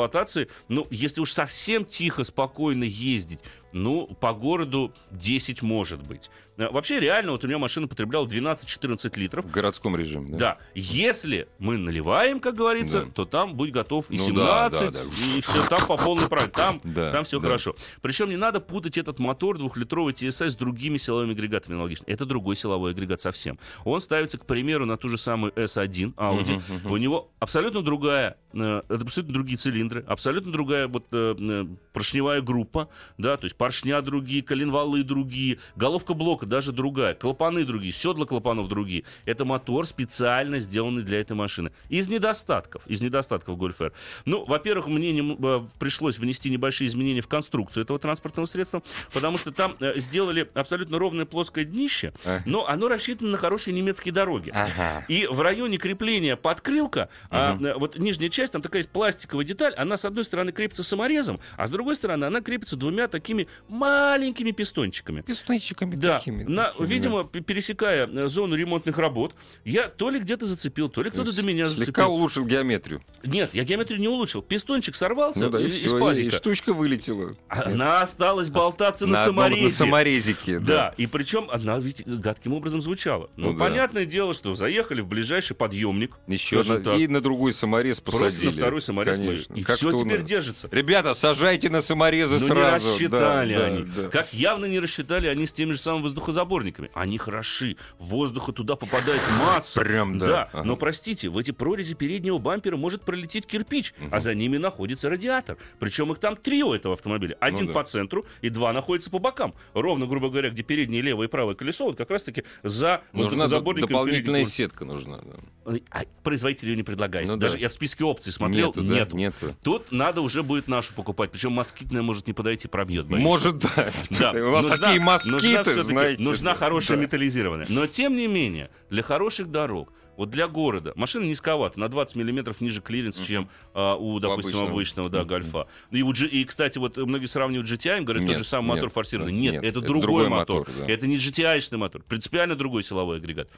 ну, если уж совсем тихо, спокойно ездить, ну, по городу 10 может быть. А, Вообще, реально, вот у меня машина потребляла 12-14 литров. В городском режиме, да? Да, если мы наливаем, как говорится, Да. то там будь готов и Ну 17, да, да, да. и все там по полной программе. Там, Да, там все да. хорошо. Причем не надо путать этот мотор двухлитровый TSI с другими силовыми агрегатами аналогично. Это другой силовой агрегат совсем. Он ставится, к примеру, на ту же самую S1 Audi. Мгм, мгм. У него абсолютно другая, э, абсолютно другие цилиндры, абсолютно другая вот э, э, поршневая группа, да, то есть поршня другие, коленвалы другие, головка блока даже другая, клапаны другие, седла клапанов другие. Это мотор специально сделанный для этой машины. Из недостатков, из недостатков Golf R. Ну, во-первых, мне не, э, пришлось внести небольшие изменения в конструкцию этого транспортного средства, потому что там э, сделали абсолютно ровное плоское днище, Ага. но оно рассчитано на хорошие немецкие дороги. Ага. И в районе крепления подкрылка, а, э, вот нижняя часть, там такая есть пластиковая деталь, она с одной стороны крепится саморезом, а с другой стороны она крепится двумя такими маленькими пистончиками. Пистончиками Да, такими. на, такими, видимо, пересекая э, зону ремонтных работ, я то ли где-то зацепил, то ли кто-то до меня Слегка зацепил. улучшил геометрию. Нет, я геометрию не улучшил. Пистончик сорвался Ну да, и из, из всё, и- пазика. штучка вылетела. Она осталась болтаться на, одном- саморезе. На саморезике, Да, да. и причем она ведь гадким образом звучала. Ну, Ну да. понятное дело, что заехали в ближайший подъемник. Еще на- так, и на другой саморез просто посадили. на второй саморез. мы- Конечно. И Как все теперь держится. Ребята, сажайте на саморезы Ну, сразу. не рассчитали Да, да, они. да. Как явно не рассчитали они с теми же самыми воздухозаборниками. Они хороши. Воздуха туда попадает масса. Прям, да. Ага. Но простите, в эти прорези переднего бампера может пролететь кирпич, а за ними находится радиатор. Причем их там три у этого автомобиля. Один да. по центру и два находятся по бокам. Ровно, грубо говоря, где переднее левое и правое колесо, вот как раз-таки за Нужна воздухозаборниками дополнительная сетка нужна. да. А производитель ее не предлагает. Ну Даже да. я в списке опций смотрел, Нету, да? нету. Нету. Тут надо уже будет нашу покупать. Причем москитная может не подойти, пробьет. боюсь. Может, да. Да, У нас нужна- такие нужна москиты, всё-таки- знаете. Нужна хорошая Да. металлизированная. Но тем не менее, для хороших дорог, вот для города, машина низковата, на 20 миллиметров ниже клиренса, чем а, у, допустим, обычного. обычного, да, Мгм. гольфа. И, у и, кстати, вот многие сравнивают GTI, говорят, Нет, тот же самый мотор нет, форсированный. да, Нет, нет, это, это другой, другой мотор. мотор, да. Это не GTI-шный мотор. Принципиально другой силовой агрегат.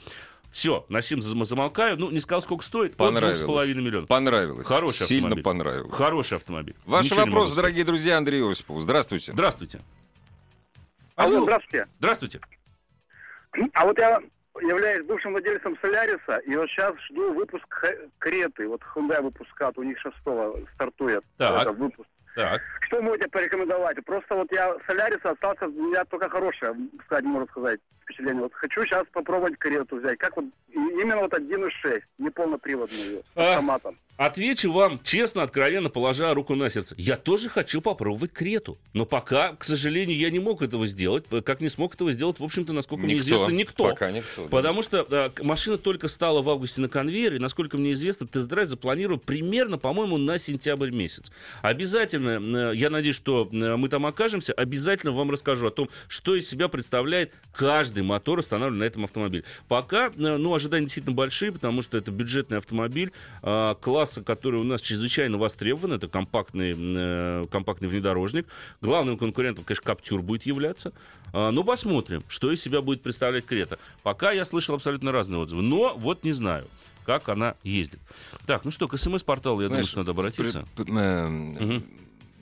Все, на сим зам- замолкаю. Ну, не сказал, сколько стоит. Понравилось. 2,5 миллиона. Понравилось. Хороший Сильно автомобиль. понравилось. Хороший автомобиль. Ваши Ничего сказать. дорогие друзья, Андрей Осипов. Здравствуйте. Здравствуйте. Алло, Алло. здравствуйте. Здравствуйте. А вот я являюсь бывшим владельцем Соляриса, и вот сейчас жду выпуск Креты. Вот Hyundai выпускат, у них 6 стартует Так. этот выпуск. Так. Что можете порекомендовать? Просто вот я Соляриса остался, у меня только хорошее, сказать, можно сказать, впечатление. Вот хочу сейчас попробовать Крету взять. Как вот, именно вот 1.6, не полноприводную, с А. автоматом. Отвечу вам честно, откровенно, положа руку на сердце. Я тоже хочу попробовать Крету. Но пока, к сожалению, я не мог этого сделать. Как не смог этого сделать, в общем-то, насколько мне известно, никто. Пока никто. да. Потому что э, к- машина только стала в августе на конвейере, и, насколько мне известно, тест-драйв запланирован примерно, по-моему, на сентябрь месяц. Обязательно, э, я надеюсь, что э, мы там окажемся, обязательно вам расскажу о том, что из себя представляет каждый мотор, установленный на этом автомобиле. Пока, э, ну, ожидания действительно большие, потому что это бюджетный автомобиль э, класса, который у нас чрезвычайно востребован, это компактный, компактный внедорожник. Главным конкурентом, конечно, Каптюр будет являться. А, Ну, посмотрим, что из себя будет представлять Крета. Пока я слышал абсолютно разные отзывы, но вот не знаю, как она ездит. Так, ну что, к СМС-порталу, я думаю, Знаешь, что надо обратиться. при- э,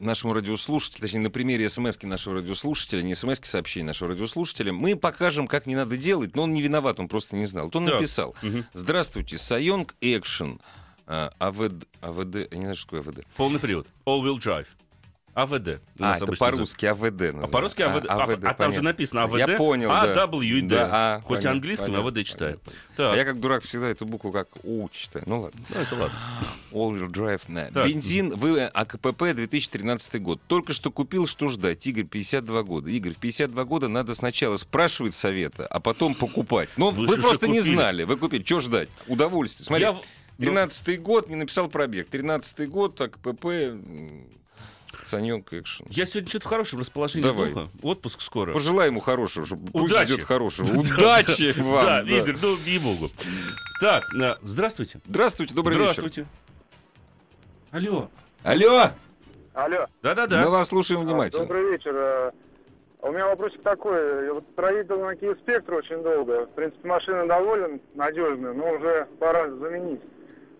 Нашему радиослушателю, точнее, на примере смс нашего радиослушателя, не смс сообщения нашего радиослушателя, мы покажем, как не надо делать, но он не виноват, он просто не знал. Вот он Так. написал. Мгм. Здравствуйте, Сайонг Экшен. АВД, АВД, я не знаю, что такое АВД. Полный привод. All-wheel drive. АВД. А, это по-русски АВД А по-русски АВД. А, а там же понятно. написано АВД. Я понял, да. А, W и D. Да, а, Хоть понятно, английским, понятно, АВД читаю. понятно. Так, А я как дурак всегда эту букву как У читаю. Ну ладно. ну, это ладно. All-wheel drive. да. Так. Бензин вы АКПП 2013 год. Только что купил, что ждать? Игорь, 52 года. Игорь, в 52 года надо сначала спрашивать совета, а потом покупать. Ну, Вы вы, просто не купили. знали. Вы купили. Что ждать? Удовольствие. Смотри, Я в- ну, 13 год, не написал пробег. 13 год, АКПП, Санек Экшен. Я сегодня что-то в хорошем расположении Давай. духа. Отпуск скоро. Пожелай ему хорошего, чтобы пусть Удачи. идет хорошего. Удачи вам. Да, да. Игорь, ну, ей-богу. Так, э, здравствуйте. Здравствуйте, добрый вечер. Здравствуйте. Алло. Алло, Алло. Да-да-да. мы вас слушаем А, внимательно. Добрый вечер. А, У меня вопросик такой. Я вот проездил на Kia Spectre очень долго. В принципе, машина доволен, надежная, но уже пора заменить.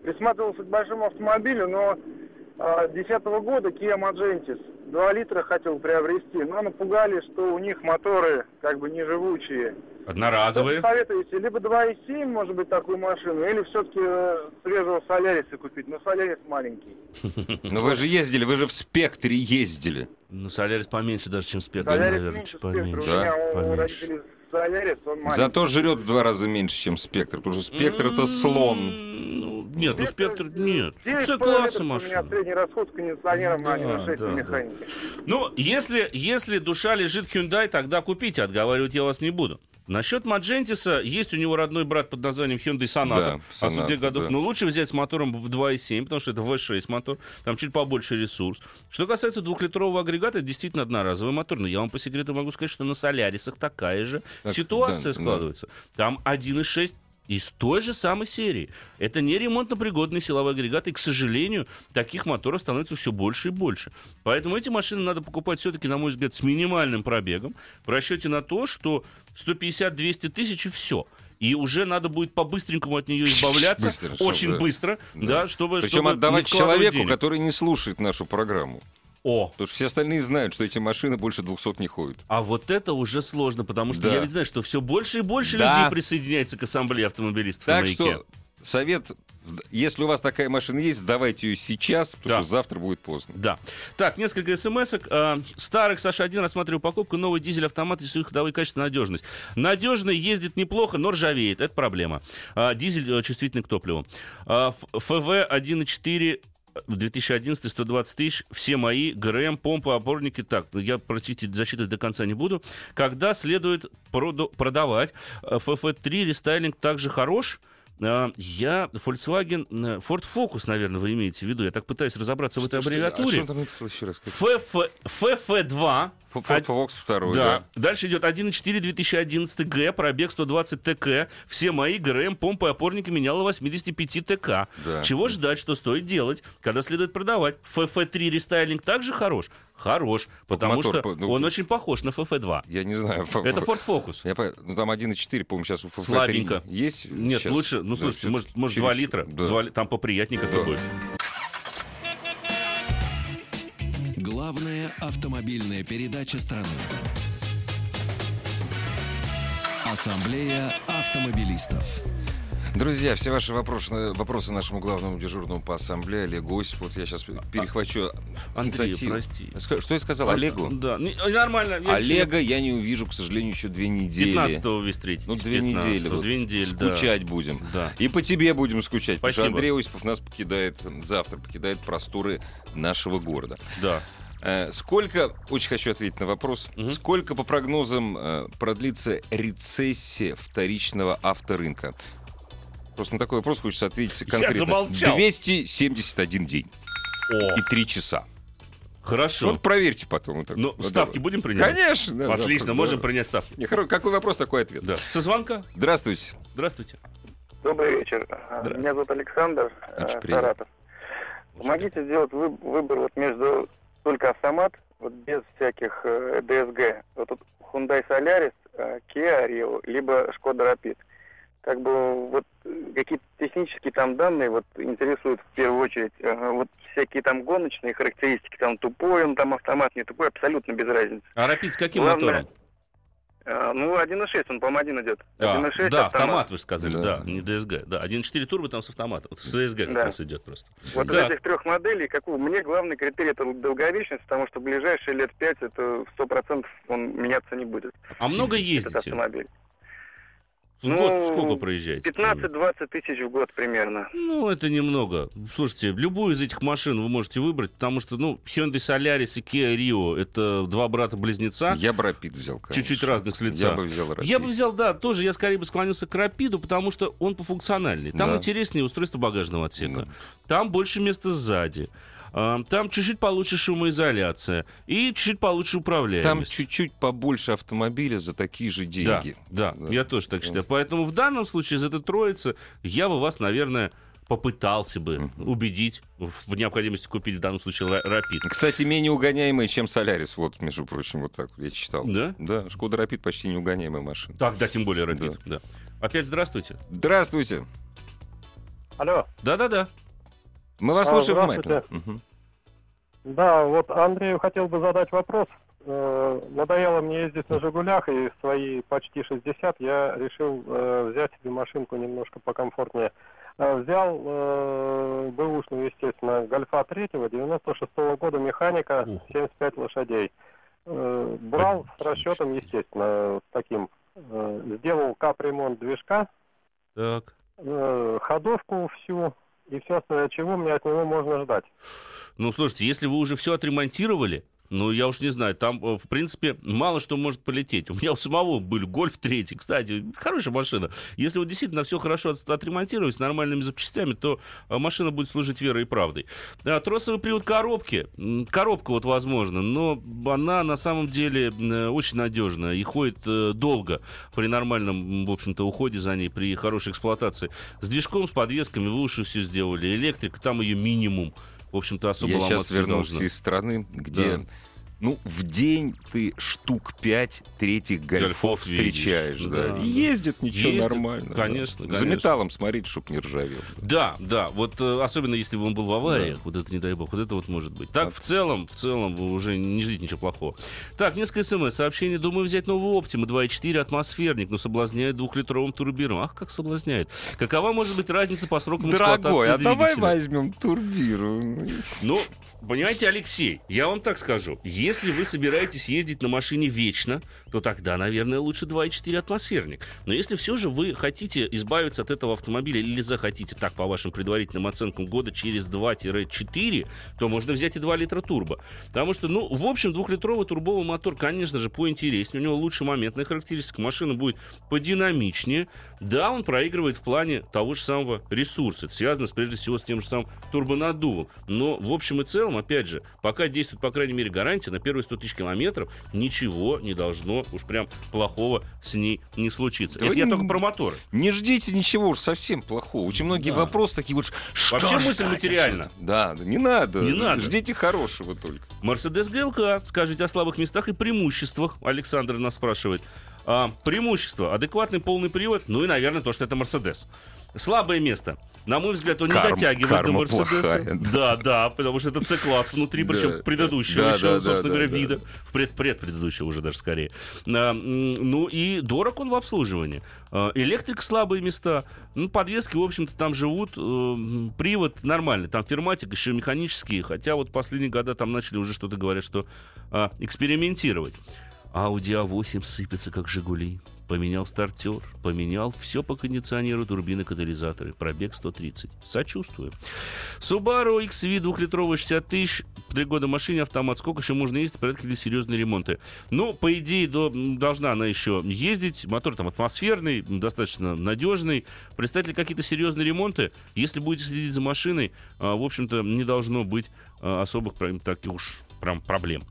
Присматривался к большому автомобилю, но а, 2010 года Kia Magentis 2 литра хотел приобрести, но напугали, что у них моторы как бы неживучие. Что Одноразовые. советуете? Либо 2.7, может быть, такую машину, или все-таки свежего Соляриса купить, но Солярис маленький. Но вы же ездили, вы же в спектре ездили. Ну, Солярис поменьше даже, чем Спектр, наверное, поменьше. меня у Поменьше. Солярис, он маленький. Зато жрет в два раза меньше, чем спектр. Потому что спектр это слон. М, Ну, Нет, ну спектр нет. Девять С с половиной класса литров У меня машина. средний расход с кондиционером Да, на 1.6 да, да. механике. Ну, если, если душа лежит Hyundai, тогда купите, отговаривать я вас не буду. Насчет Маджентиса, есть у него родной брат под названием Hyundai Sonata. Да, а Sonata, тех годов. да. Но лучше взять с мотором в 2.7, потому что это V6 мотор, там чуть побольше ресурс. Что касается двухлитрового агрегата, это действительно одноразовый мотор. Но я вам по секрету могу сказать, что на Солярисах такая же Так, ситуация да, да. складывается. Там 1.6 из той же самой серии. Это не ремонтно-пригодный силовой агрегат, и, к сожалению, таких моторов становится все больше и больше. Поэтому эти машины надо покупать все-таки, на мой взгляд, с минимальным пробегом, в расчете на то, что 150-200 тысяч и все. И уже надо будет по-быстренькому от нее избавляться, Быстро, чтобы, очень да. быстро, Да. да, чтобы... Причем чтобы отдавать человеку, денег. который не слушает нашу программу. О, Потому что все остальные знают, что эти машины больше 200 не ходят. А вот это уже сложно, потому что Да. я ведь знаю, что все больше и больше Да. людей присоединяется к ассамблее автомобилистов на Так маяке. что совет, если у вас такая машина есть, сдавайте ее сейчас, потому Да. что завтра будет поздно. Да. Так, несколько смс-ок. Э, Старых Саша 1 рассматриваю покупку. Новый дизель-автомат и их ходовые качества, надежность. Надежный, ездит неплохо, но ржавеет. Это проблема. А, Дизель э, чувствительный к топливу. А, ФВ 1.4 2011 120 тысяч, все мои, ГРМ, помпы, опорники. Так, я, простите, зачитывать до конца не буду. Когда следует проду- продавать? Э, ФФ3 рестайлинг также хорош? Э, Я Volkswagen, э, Ford Focus, наверное, вы имеете в виду. Я так пытаюсь разобраться в этой Что- что- А что аббревиатуре. он там написал еще раз? ФФ, ФФ2. Ford Focus второй, Да. да. Дальше идет 1.4 2011 Г, пробег 120 ТК. Все мои ГРМ, помпы, опорники меняла 85 ТК. Да. Чего ждать, что стоит делать, когда следует продавать? ФФ3 рестайлинг также хорош? Хорош, потому мотор, что ну, он очень похож на ФФ2. Я не знаю. Это Ford Focus. Я по- ну, там 1,4, по-моему, сейчас у ФФ3 Слабенько. есть? Нет, Сейчас? лучше, ну Да, слушайте, может, может через- 2 литра, Да. Два ли- там поприятнее как-то Да. будет. Главная автомобильная передача страны. Ассамблея автомобилистов. Друзья, все ваши вопросы, вопросы нашему главному дежурному по ассамблее Олегу Осипову. Вот я сейчас перехвачу Андрей, инициативу. прости. Что я сказал? Олегу? Да, не- нормально. я- Олега я не увижу, к сожалению, еще две недели. 15-го вы встретитесь. Ну, две 15-го, недели. вот. Две недели, да. Скучать будем. Да. И по тебе будем скучать. Потому Спасибо. что Андрей Осипов нас покидает завтра, покидает просторы нашего города. Да. Э, Сколько, очень хочу ответить на вопрос, Мгм. сколько по прогнозам э, продлится рецессия вторичного авторынка? Просто на такой вопрос хочется ответить конкретно. замолчал. 271 день О, и 3 часа. хорошо. Вот проверьте потом. вот так. Ну, Вот ставки давай. будем принимать? Конечно. да, Отлично, завтра, можем да. принять ставки. Не, хоро- Какой вопрос, такой ответ. Да. Со звонка. Здравствуйте. Здравствуйте. Добрый вечер. Здравствуйте. Меня зовут Александр, э, приятно. Саратов. Помогите сделать вы- выбор вот между только автомат, вот без всяких э, DSG. Вот тут Hyundai Solaris, э, Kia Rio, либо Skoda Rapid. Как бы вот э, какие-то технические там данные вот интересуют в первую очередь. Э, Вот всякие там гоночные характеристики, там тупой он там автомат, не тупой, абсолютно без разницы. А Рапид с каким Главное, мотором? Э, Ну, 1.6, он, по-моему, один идет. А, 1.6 да, автомат, вы же сказали, Да. да, не DSG. Да, 1.4 турбо там с автоматом. Вот С DSG как Да. раз идет просто. Вот Да. из этих трех моделей, какую мне главный критерий это долговечность, потому что ближайшие лет пять это сто процентов он меняться не будет. А много Этот ездите? автомобиль. В год Ну, сколько проезжаете? 15-20 тысяч в год примерно. Ну, это немного. Слушайте, любую из этих машин вы можете выбрать, потому что, ну, Hyundai Solaris и Kia Rio — это два брата-близнеца, Я бы Rapid взял, конечно. чуть-чуть разных с лица. Я бы взял Rapid. Я бы взял, да, тоже я скорее бы склонился к Рапиду, потому что он пофункциональнее. Там Да. интереснее устройство багажного отсека. Да. Там больше места сзади. Там чуть-чуть получше шумоизоляция и чуть-чуть получше Там управляемость. чуть-чуть побольше автомобиля за такие же деньги. Да, да, Да. я тоже так считаю. Поэтому в данном случае из этой троицы я бы вас, наверное, попытался бы убедить в необходимости купить в данном случае Ра- Рапид. Кстати, менее угоняемый, чем Солярис. Вот, между прочим, вот так я читал. Да? Да, Шкода Рапид почти неугоняемая машина. Так, да, тем более Рапид. Да. Опять здравствуйте. Здравствуйте. Алло, Да-да-да. Мы вас А, слушаем здравствуйте. внимательно. Мгм. да, вот Андрею хотел бы задать вопрос. Э, Надоело мне ездить на «Жигулях», и свои почти 60 я решил э, взять себе машинку немножко покомфортнее. Э, Взял э, бэушную, естественно, «Гольфа» третьего, 96 года, механика, Ух. 75 лошадей. Э, Брал с расчетом, естественно, таким. Э, Сделал капремонт движка, Так. э, ходовку всю и все чего мне от него можно ждать? Ну, слушайте, если вы уже все отремонтировали, ну, я уж не знаю, там, э, в принципе, мало что может полететь. У меня у самого был Гольф 3, кстати, хорошая машина. Если вот действительно все хорошо отремонтировать с нормальными запчастями, то э, машина будет служить верой и правдой. А, тросовый привод коробки, коробка вот возможно, но она на самом деле очень надежная и ходит долго при нормальном, в общем-то, уходе за ней, при хорошей эксплуатации. С движком, с подвесками вы уже все сделали. Электрика, там ее минимум в общем-то, особо Я сейчас вернулся должно. из страны, где Да. Ну, в день ты штук пять третьих гольфов, Гольфов видишь. встречаешь. Да. Да, И да. ездят ничего Ездят, нормально. да. конечно, За конечно. металлом смотреть, чтоб не ржавел. Да, да, вот э, особенно если он был в авариях, вот это не дай бог, вот это вот может быть. Так, в целом, в целом, вы уже не ждите ничего плохого. Так, несколько смс. Сообщение, думаю взять новый Optima 2.4 атмосферник, но соблазняет двухлитровым турбиром. Ах, как соблазняет. Какова может быть разница по срокам Дорогой, а эксплуатации давай двигателя? возьмем турбиру. Ну, понимаете, Алексей, я вам так скажу. Если вы собираетесь ездить на машине вечно, то тогда, наверное, лучше 2.4 атмосферник. Но если все же вы хотите избавиться от этого автомобиля или захотите, так по вашим предварительным оценкам, года через 2-4, то можно взять и 2 литра турбо. Потому что, ну, в общем, двухлитровый турбовый мотор, конечно же, поинтереснее. У него лучше моментная характеристика. Машина будет подинамичнее. Да, он проигрывает в плане того же самого ресурса. Это связано, прежде всего, с тем же самым турбонаддувом. Но, в общем и целом, опять же, пока действует, по крайней мере, гарантия, на первые 100 тысяч километров ничего не должно уж прям плохого с ней не случиться. Да Это я не- только про моторы. Не ждите ничего уж совсем плохого. Очень многие Да. вопросы такие вот... Что Вообще мысль материальна. Да, да, не надо. Не надо. Ждите хорошего только. Мерседес ГЛК. Скажите о слабых местах и преимуществах. Александр нас спрашивает. А, преимущество. Адекватный полный привод. Ну и, наверное, то, что это Мерседес. Слабое место. На мой взгляд, он Карма- не дотягивает до Мерседеса. плохая, Да, да, потому что это С-класс внутри, Да, причем предыдущего да, еще, да, собственно да, говоря, да. вида. Пред, предпредыдущего уже даже скорее. А, ну и дорог он в обслуживании. А, электрик слабые места. Ну, подвески, в общем-то, там живут. Э, привод нормальный. Там ферматик еще механический. Хотя вот последние года там начали уже что-то говорят, что а, экспериментировать. Audi A8 сыпется, как Жигули. Поменял стартер, поменял все по кондиционеру, турбины, катализаторы. Пробег 130. Сочувствую. Subaru XV двухлитровый 60 тысяч. Три года машине, автомат. Сколько еще можно ездить? Порядка ли серьезные ремонты? Ну, по идее, до- должна она еще ездить. Мотор там атмосферный, достаточно надежный. Представить ли какие-то серьезные ремонты? Если будете следить за машиной, а, в общем-то, не должно быть а, особых таких уж прям проблем.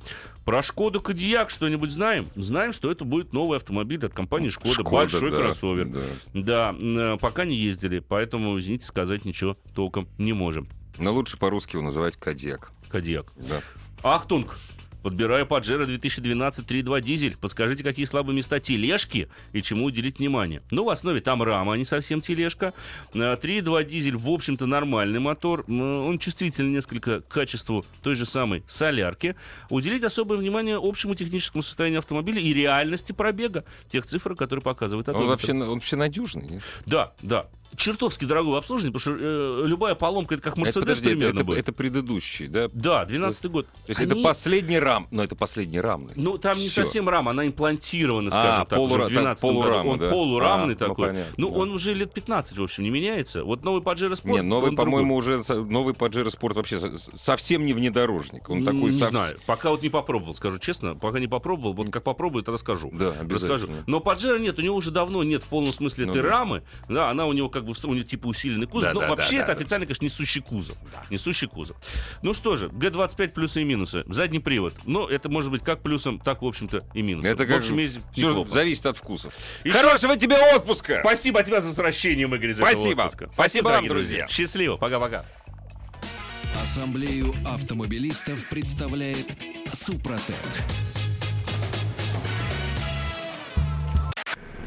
Про Шкоду Кодиак что-нибудь знаем? Знаем, что это будет новый автомобиль от компании Шкода. Шкода, Большой да, кроссовер. да. Да, э, пока не ездили, поэтому, извините, сказать ничего толком не можем. Но лучше по-русски его называть Кадьяк. Кодиак. Да. Ахтунг! Подбираю Паджеро 2012 3.2 дизель. Подскажите, какие слабые места тележки и чему уделить внимание. Ну, в основе там рама, а не совсем тележка. Э, 3.2 дизель, в общем-то, нормальный мотор. Он чувствительный несколько к качеству той же самой солярки. Уделить особое внимание общему техническому состоянию автомобиля и реальности пробега тех цифр, которые показывает Он вообще, он вообще надежный. нет? Да, да. Чертовски дорогое обслуживание, потому что э, любая поломка это как Мерседес примерно это- будет. это предыдущий, да? То Да, 12 год. есть Они- это последний рам, но это последний рамный. Ну, там не Всё. совсем рама, она имплантирована, А, скажем так, уже полура- в 12 так, полурама. Он да. полурамный А, ну, такой. понятно, Ну, да. он уже лет 15, в общем, не меняется. Вот новый Pajero Sport... Не, новый, по-моему, уже новый Pajero Sport вообще со- совсем не внедорожник. Он такой Не сов- знаю, пока вот не попробовал, скажу честно, пока не попробовал, вот как попробую, то расскажу. Да, Расскажу. обязательно. Но Pajero нет, у него уже давно нет в полном смысле Ну этой да. рамы. Да, она у него как бы, у него типа усиленный кузов. Да, но да, вообще да, это да, официально, конечно, несущий кузов. Несущий кузов. Ну что же, Г25 плюсы и минусы. Задний привод. Ну, это может быть как плюсом, так, в общем-то, и минусом. Это в как общем, есть все неплохо. зависит от вкусов. Еще- Хорошего тебе отпуска! Спасибо от тебя за возвращением, Игорь, из этого Спасибо. отпуска. Спасибо вам, дорогие друзья. Счастливо. Пока-пока. Ассамблею автомобилистов представляет Супротек.